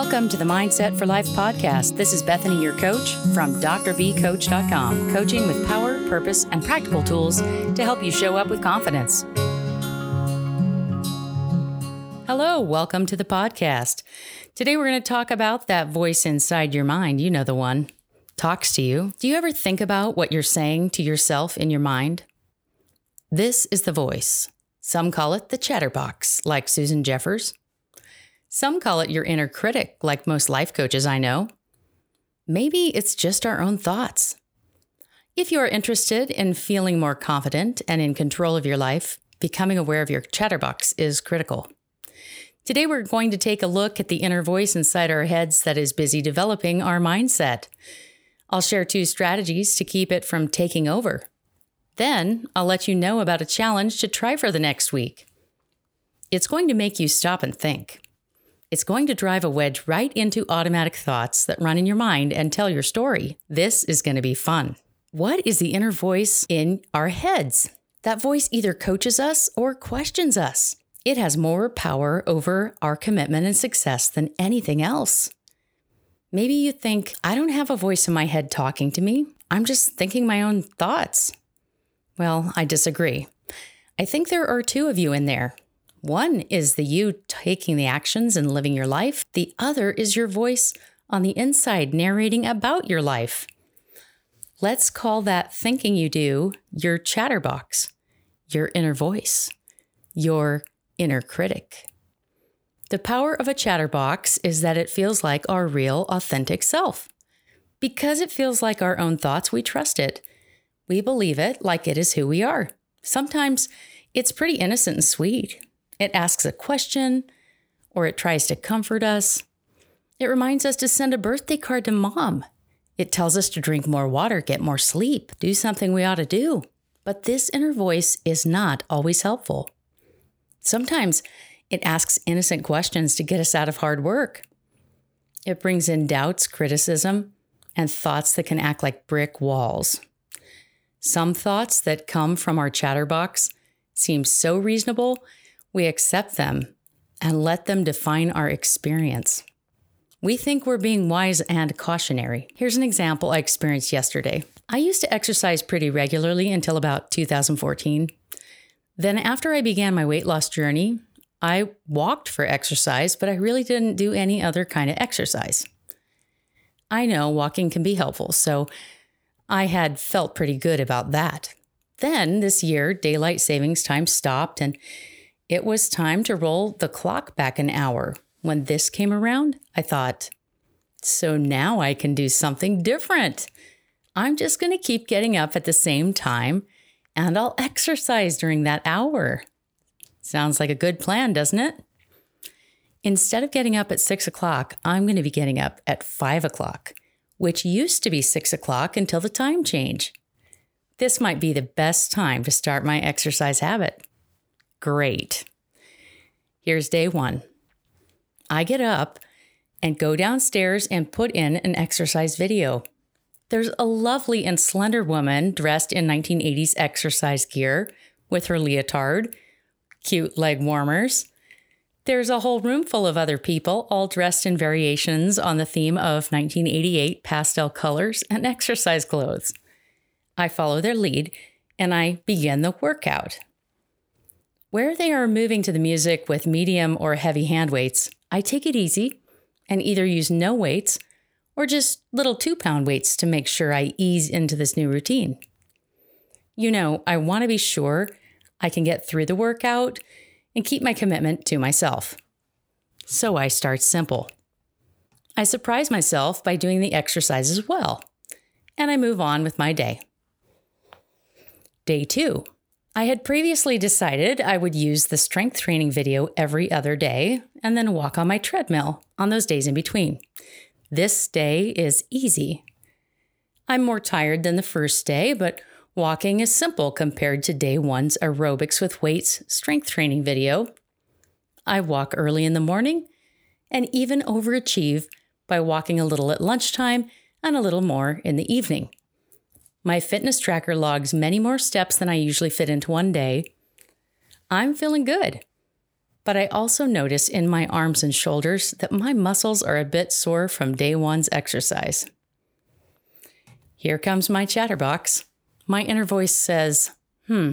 Welcome to the Mindset for Life podcast. This is Bethany, your coach from drbcoach.com, coaching with power, purpose, and practical tools to help you show up with confidence. Hello, welcome to the podcast. Today we're going to talk about that voice inside your mind. You know the one talks to you. Do you ever think about what you're saying to yourself in your mind? This is the voice. Some call it the chatterbox, like Susan Jeffers. Some call it your inner critic, like most life coaches I know. Maybe it's just our own thoughts. If you are interested in feeling more confident and in control of your life, becoming aware of your chatterbox is critical. Today, we're going to take a look at the inner voice inside our heads that is busy developing our mindset. I'll share two strategies to keep it from taking over. Then, I'll let you know about a challenge to try for the next week. It's going to make you stop and think. It's going to drive a wedge right into automatic thoughts that run in your mind and tell your story. This is going to be fun. What is the inner voice in our heads? That voice either coaches us or questions us. It has more power over our commitment and success than anything else. Maybe you think, I don't have a voice in my head talking to me. I'm just thinking my own thoughts. Well, I disagree. I think there are two of you in there one is the you taking the actions and living your life, the other is your voice on the inside narrating about your life. Let's call that thinking you do your chatterbox, your inner voice, your inner critic. The power of a chatterbox is that it feels like our real, authentic self. Because it feels like our own thoughts, we trust it. We believe it like it is who we are. Sometimes it's pretty innocent and sweet. It asks a question or it tries to comfort us. It reminds us to send a birthday card to mom. It tells us to drink more water, get more sleep, do something we ought to do. But this inner voice is not always helpful. Sometimes it asks innocent questions to get us out of hard work. It brings in doubts, criticism, and thoughts that can act like brick walls. Some thoughts that come from our chatterbox seem so reasonable we accept them and let them define our experience. We think we're being wise and cautionary. Here's an example I experienced yesterday. I used to exercise pretty regularly until about 2014. Then, after I began my weight loss journey, I walked for exercise, but I really didn't do any other kind of exercise. I know walking can be helpful, so I had felt pretty good about that. Then this year, daylight savings time stopped, and it was time to roll the clock back an hour. When this came around, I thought, so now I can do something different. I'm just going to keep getting up at the same time and I'll exercise during that hour. Sounds like a good plan, doesn't it? Instead of getting up at six o'clock, I'm going to be getting up at five o'clock, which used to be six o'clock until the time change. This might be the best time to start my exercise habit. Great. Here's day one. I get up and go downstairs and put in an exercise video. There's a lovely and slender woman dressed in 1980s exercise gear with her leotard, cute leg warmers. There's a whole room full of other people, all dressed in variations on the theme of 1988 pastel colors and exercise clothes. I follow their lead and I begin the workout. Where they are moving to the music with medium or heavy hand weights, I take it easy and either use no weights or just little two pound weights to make sure I ease into this new routine. You know, I want to be sure I can get through the workout and keep my commitment to myself. So I start simple. I surprise myself by doing the exercises well, and I move on with my day. Day two, I had previously decided I would use the strength training video every other day and then walk on my treadmill on those days in between. This day is easy. I'm more tired than the first day, but walking is simple compared to day one's aerobics with weights strength training video. I walk early in the morning and even overachieve by walking a little at lunchtime and a little more in the evening. My fitness tracker logs many more steps than I usually fit into one day. I'm feeling good. But I also notice in my arms and shoulders that my muscles are a bit sore from day one's exercise. Here comes my chatterbox. My inner voice says, Hmm,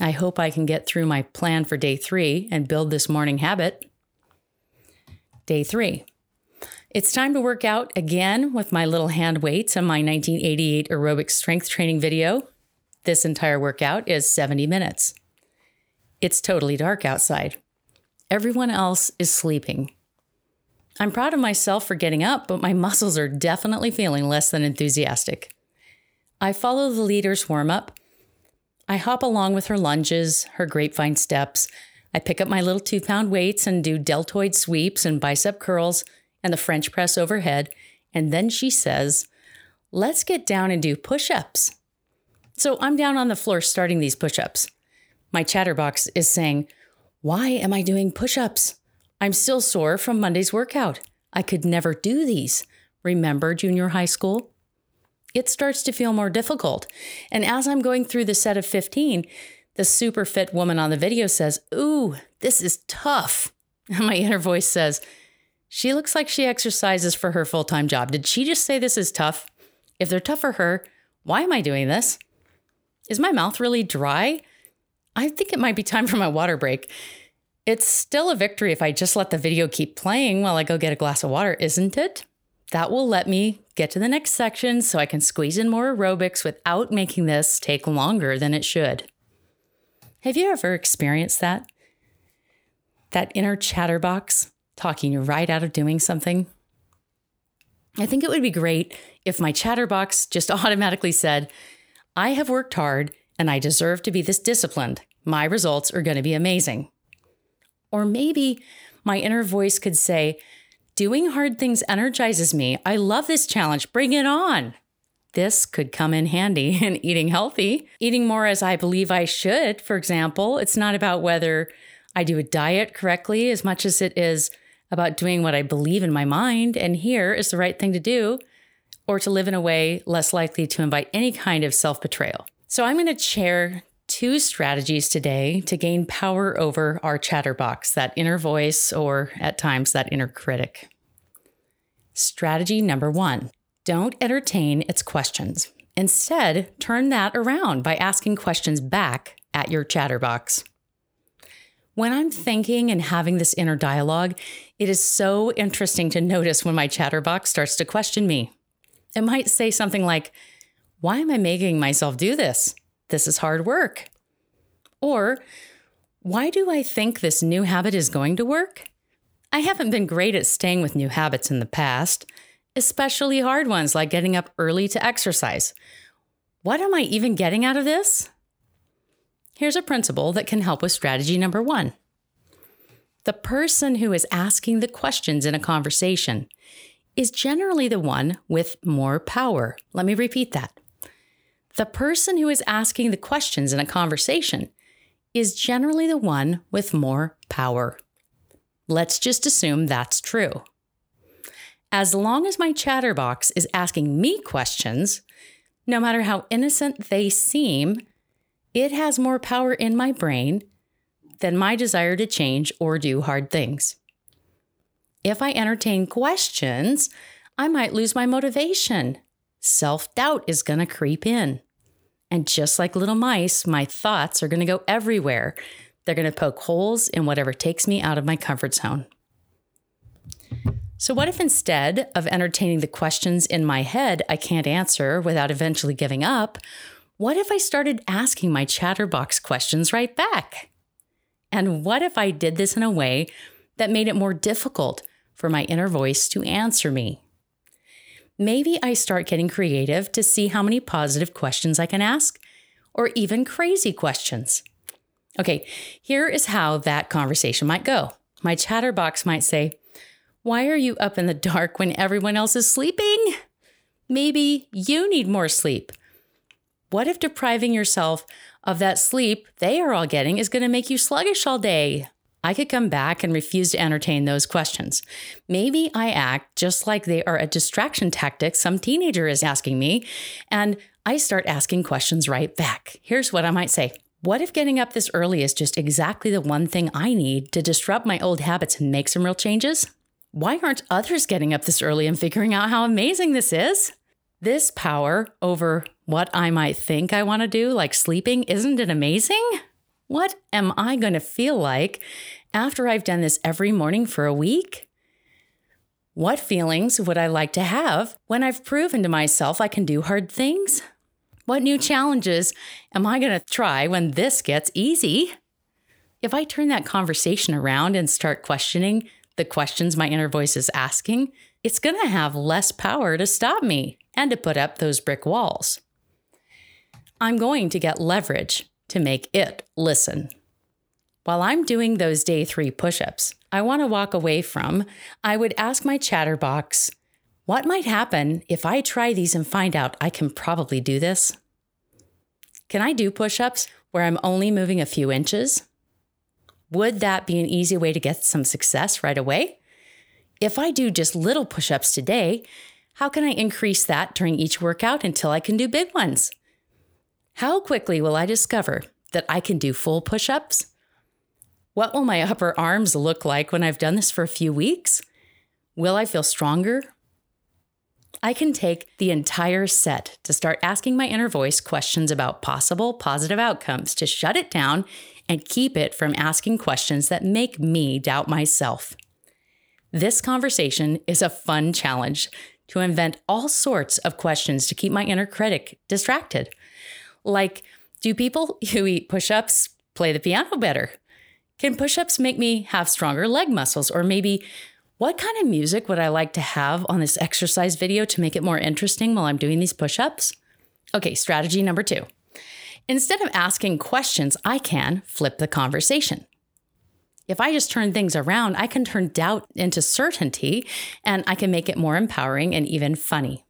I hope I can get through my plan for day three and build this morning habit. Day three. It's time to work out again with my little hand weights and my 1988 aerobic strength training video. This entire workout is 70 minutes. It's totally dark outside. Everyone else is sleeping. I'm proud of myself for getting up, but my muscles are definitely feeling less than enthusiastic. I follow the leader's warm up. I hop along with her lunges, her grapevine steps. I pick up my little two pound weights and do deltoid sweeps and bicep curls and the French press overhead. And then she says, Let's get down and do push ups. So I'm down on the floor starting these push ups. My chatterbox is saying, Why am I doing push ups? I'm still sore from Monday's workout. I could never do these. Remember junior high school? It starts to feel more difficult. And as I'm going through the set of 15, the super fit woman on the video says, Ooh, this is tough. And my inner voice says, she looks like she exercises for her full time job. Did she just say this is tough? If they're tough for her, why am I doing this? Is my mouth really dry? I think it might be time for my water break. It's still a victory if I just let the video keep playing while I go get a glass of water, isn't it? That will let me get to the next section so I can squeeze in more aerobics without making this take longer than it should. Have you ever experienced that? That inner chatterbox talking you right out of doing something. I think it would be great if my chatterbox just automatically said, I have worked hard and I deserve to be this disciplined. My results are going to be amazing. Or maybe my inner voice could say, Doing hard things energizes me. I love this challenge. Bring it on. This could come in handy in eating healthy, eating more as I believe I should. For example, it's not about whether I do a diet correctly as much as it is about doing what I believe in my mind and here is the right thing to do, or to live in a way less likely to invite any kind of self betrayal. So I'm going to share two strategies today to gain power over our chatterbox, that inner voice, or at times that inner critic. Strategy number one don't entertain its questions. Instead, turn that around by asking questions back at your chatterbox. When I'm thinking and having this inner dialogue, it is so interesting to notice when my chatterbox starts to question me. It might say something like, Why am I making myself do this? This is hard work. Or, Why do I think this new habit is going to work? I haven't been great at staying with new habits in the past, especially hard ones like getting up early to exercise. What am I even getting out of this? Here's a principle that can help with strategy number one. The person who is asking the questions in a conversation is generally the one with more power. Let me repeat that. The person who is asking the questions in a conversation is generally the one with more power. Let's just assume that's true. As long as my chatterbox is asking me questions, no matter how innocent they seem, it has more power in my brain than my desire to change or do hard things. If I entertain questions, I might lose my motivation. Self doubt is going to creep in. And just like little mice, my thoughts are going to go everywhere. They're going to poke holes in whatever takes me out of my comfort zone. So, what if instead of entertaining the questions in my head I can't answer without eventually giving up, what if I started asking my chatterbox questions right back? And what if I did this in a way that made it more difficult for my inner voice to answer me? Maybe I start getting creative to see how many positive questions I can ask, or even crazy questions. Okay, here is how that conversation might go. My chatterbox might say, Why are you up in the dark when everyone else is sleeping? Maybe you need more sleep. What if depriving yourself of that sleep they are all getting is going to make you sluggish all day? I could come back and refuse to entertain those questions. Maybe I act just like they are a distraction tactic some teenager is asking me, and I start asking questions right back. Here's what I might say What if getting up this early is just exactly the one thing I need to disrupt my old habits and make some real changes? Why aren't others getting up this early and figuring out how amazing this is? This power over what I might think I want to do, like sleeping, isn't it amazing? What am I going to feel like after I've done this every morning for a week? What feelings would I like to have when I've proven to myself I can do hard things? What new challenges am I going to try when this gets easy? If I turn that conversation around and start questioning the questions my inner voice is asking, it's going to have less power to stop me and to put up those brick walls. I'm going to get leverage to make it listen. While I'm doing those day three push ups, I want to walk away from, I would ask my chatterbox, what might happen if I try these and find out I can probably do this? Can I do push ups where I'm only moving a few inches? Would that be an easy way to get some success right away? If I do just little push ups today, how can I increase that during each workout until I can do big ones? How quickly will I discover that I can do full push ups? What will my upper arms look like when I've done this for a few weeks? Will I feel stronger? I can take the entire set to start asking my inner voice questions about possible positive outcomes to shut it down and keep it from asking questions that make me doubt myself. This conversation is a fun challenge to invent all sorts of questions to keep my inner critic distracted. Like, do people who eat push ups play the piano better? Can push ups make me have stronger leg muscles? Or maybe, what kind of music would I like to have on this exercise video to make it more interesting while I'm doing these push ups? Okay, strategy number two. Instead of asking questions, I can flip the conversation. If I just turn things around, I can turn doubt into certainty and I can make it more empowering and even funny.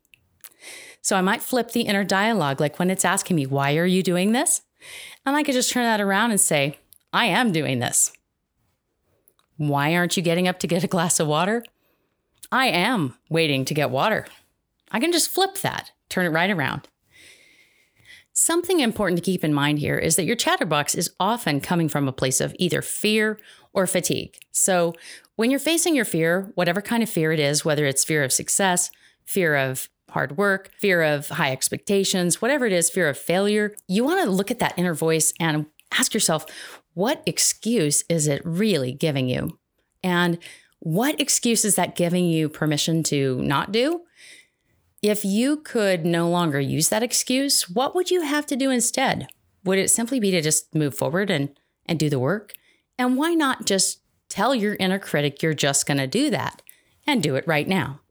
So I might flip the inner dialogue, like when it's asking me, Why are you doing this? And I could just turn that around and say, I am doing this. Why aren't you getting up to get a glass of water? I am waiting to get water. I can just flip that, turn it right around. Something important to keep in mind here is that your chatterbox is often coming from a place of either fear or fatigue. So, when you're facing your fear, whatever kind of fear it is, whether it's fear of success, fear of hard work, fear of high expectations, whatever it is, fear of failure, you want to look at that inner voice and ask yourself, what excuse is it really giving you? And what excuse is that giving you permission to not do? If you could no longer use that excuse, what would you have to do instead? Would it simply be to just move forward and, and do the work? And why not just tell your inner critic you're just going to do that and do it right now?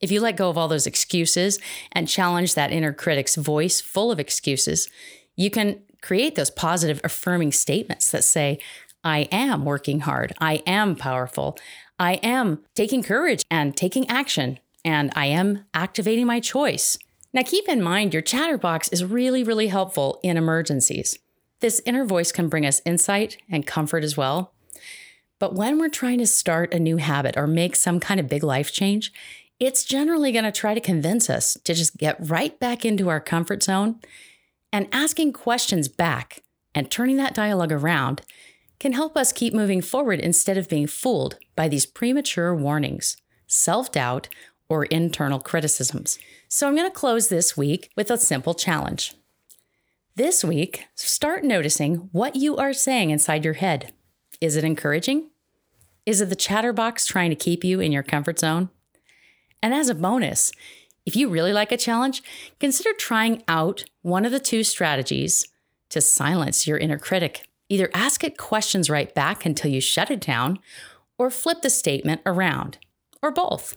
If you let go of all those excuses and challenge that inner critic's voice full of excuses, you can create those positive, affirming statements that say, I am working hard. I am powerful. I am taking courage and taking action. And I am activating my choice. Now, keep in mind, your chatterbox is really, really helpful in emergencies. This inner voice can bring us insight and comfort as well. But when we're trying to start a new habit or make some kind of big life change, it's generally going to try to convince us to just get right back into our comfort zone. And asking questions back and turning that dialogue around can help us keep moving forward instead of being fooled by these premature warnings, self doubt, or internal criticisms. So, I'm going to close this week with a simple challenge. This week, start noticing what you are saying inside your head. Is it encouraging? Is it the chatterbox trying to keep you in your comfort zone? And as a bonus, if you really like a challenge, consider trying out one of the two strategies to silence your inner critic. Either ask it questions right back until you shut it down, or flip the statement around, or both.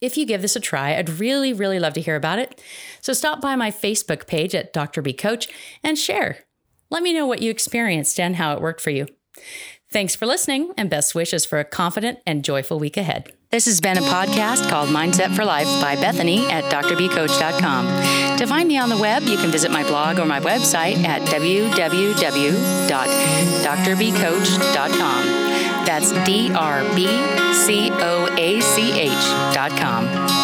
If you give this a try, I'd really, really love to hear about it. So stop by my Facebook page at Dr. B Coach and share. Let me know what you experienced and how it worked for you. Thanks for listening and best wishes for a confident and joyful week ahead. This has been a podcast called Mindset for Life by Bethany at drbcoach.com. To find me on the web, you can visit my blog or my website at www.drbcoach.com. That's D R B C O A C H.com.